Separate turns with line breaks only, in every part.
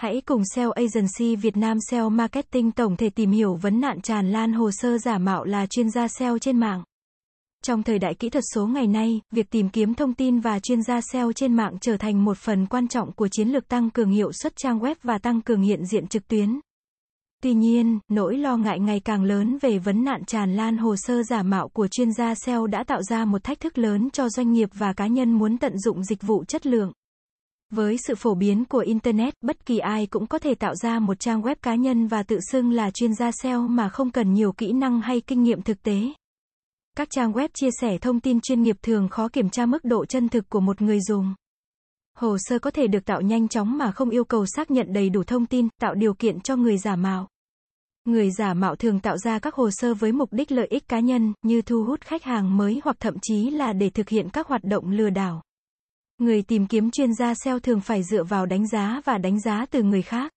Hãy cùng SEO Agency Việt Nam SEO Marketing tổng thể tìm hiểu vấn nạn tràn lan hồ sơ giả mạo là chuyên gia SEO trên mạng. Trong thời đại kỹ thuật số ngày nay, việc tìm kiếm thông tin và chuyên gia SEO trên mạng trở thành một phần quan trọng của chiến lược tăng cường hiệu suất trang web và tăng cường hiện diện trực tuyến. Tuy nhiên, nỗi lo ngại ngày càng lớn về vấn nạn tràn lan hồ sơ giả mạo của chuyên gia SEO đã tạo ra một thách thức lớn cho doanh nghiệp và cá nhân muốn tận dụng dịch vụ chất lượng. Với sự phổ biến của Internet, bất kỳ ai cũng có thể tạo ra một trang web cá nhân và tự xưng là chuyên gia SEO mà không cần nhiều kỹ năng hay kinh nghiệm thực tế. Các trang web chia sẻ thông tin chuyên nghiệp thường khó kiểm tra mức độ chân thực của một người dùng. Hồ sơ có thể được tạo nhanh chóng mà không yêu cầu xác nhận đầy đủ thông tin, tạo điều kiện cho người giả mạo. Người giả mạo thường tạo ra các hồ sơ với mục đích lợi ích cá nhân, như thu hút khách hàng mới hoặc thậm chí là để thực hiện các hoạt động lừa đảo. Người tìm kiếm chuyên gia SEO thường phải dựa vào đánh giá và đánh giá từ người khác.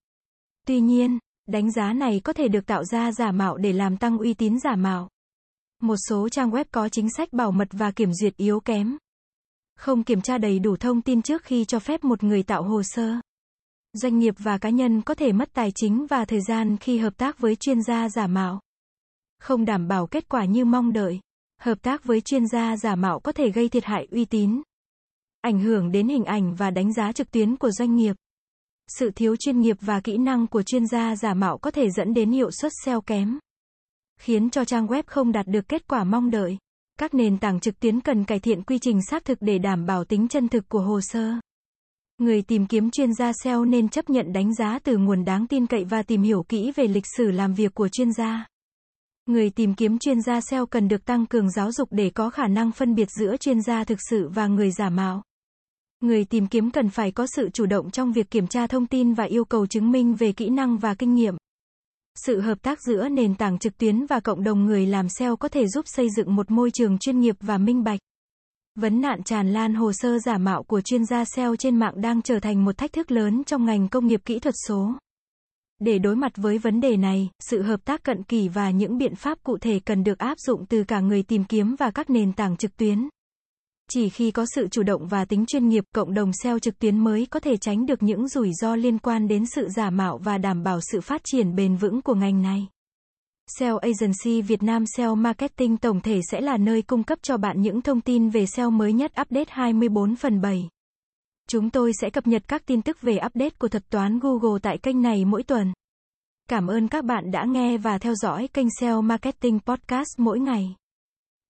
Tuy nhiên, đánh giá này có thể được tạo ra giả mạo để làm tăng uy tín giả mạo. Một số trang web có chính sách bảo mật và kiểm duyệt yếu kém. Không kiểm tra đầy đủ thông tin trước khi cho phép một người tạo hồ sơ. Doanh nghiệp và cá nhân có thể mất tài chính và thời gian khi hợp tác với chuyên gia giả mạo. Không đảm bảo kết quả như mong đợi. Hợp tác với chuyên gia giả mạo có thể gây thiệt hại uy tín, ảnh hưởng đến hình ảnh và đánh giá trực tuyến của doanh nghiệp. Sự thiếu chuyên nghiệp và kỹ năng của chuyên gia giả mạo có thể dẫn đến hiệu suất SEO kém, khiến cho trang web không đạt được kết quả mong đợi. Các nền tảng trực tuyến cần cải thiện quy trình xác thực để đảm bảo tính chân thực của hồ sơ. Người tìm kiếm chuyên gia SEO nên chấp nhận đánh giá từ nguồn đáng tin cậy và tìm hiểu kỹ về lịch sử làm việc của chuyên gia. Người tìm kiếm chuyên gia SEO cần được tăng cường giáo dục để có khả năng phân biệt giữa chuyên gia thực sự và người giả mạo. Người tìm kiếm cần phải có sự chủ động trong việc kiểm tra thông tin và yêu cầu chứng minh về kỹ năng và kinh nghiệm. Sự hợp tác giữa nền tảng trực tuyến và cộng đồng người làm SEO có thể giúp xây dựng một môi trường chuyên nghiệp và minh bạch. Vấn nạn tràn lan hồ sơ giả mạo của chuyên gia SEO trên mạng đang trở thành một thách thức lớn trong ngành công nghiệp kỹ thuật số. Để đối mặt với vấn đề này, sự hợp tác cận kỳ và những biện pháp cụ thể cần được áp dụng từ cả người tìm kiếm và các nền tảng trực tuyến. Chỉ khi có sự chủ động và tính chuyên nghiệp, cộng đồng SEO trực tuyến mới có thể tránh được những rủi ro liên quan đến sự giả mạo và đảm bảo sự phát triển bền vững của ngành này. SEO Agency Việt Nam SEO Marketing tổng thể sẽ là nơi cung cấp cho bạn những thông tin về SEO mới nhất update 24 phần 7. Chúng tôi sẽ cập nhật các tin tức về update của thuật toán Google tại kênh này mỗi tuần. Cảm ơn các bạn đã nghe và theo dõi kênh SEO Marketing Podcast mỗi ngày.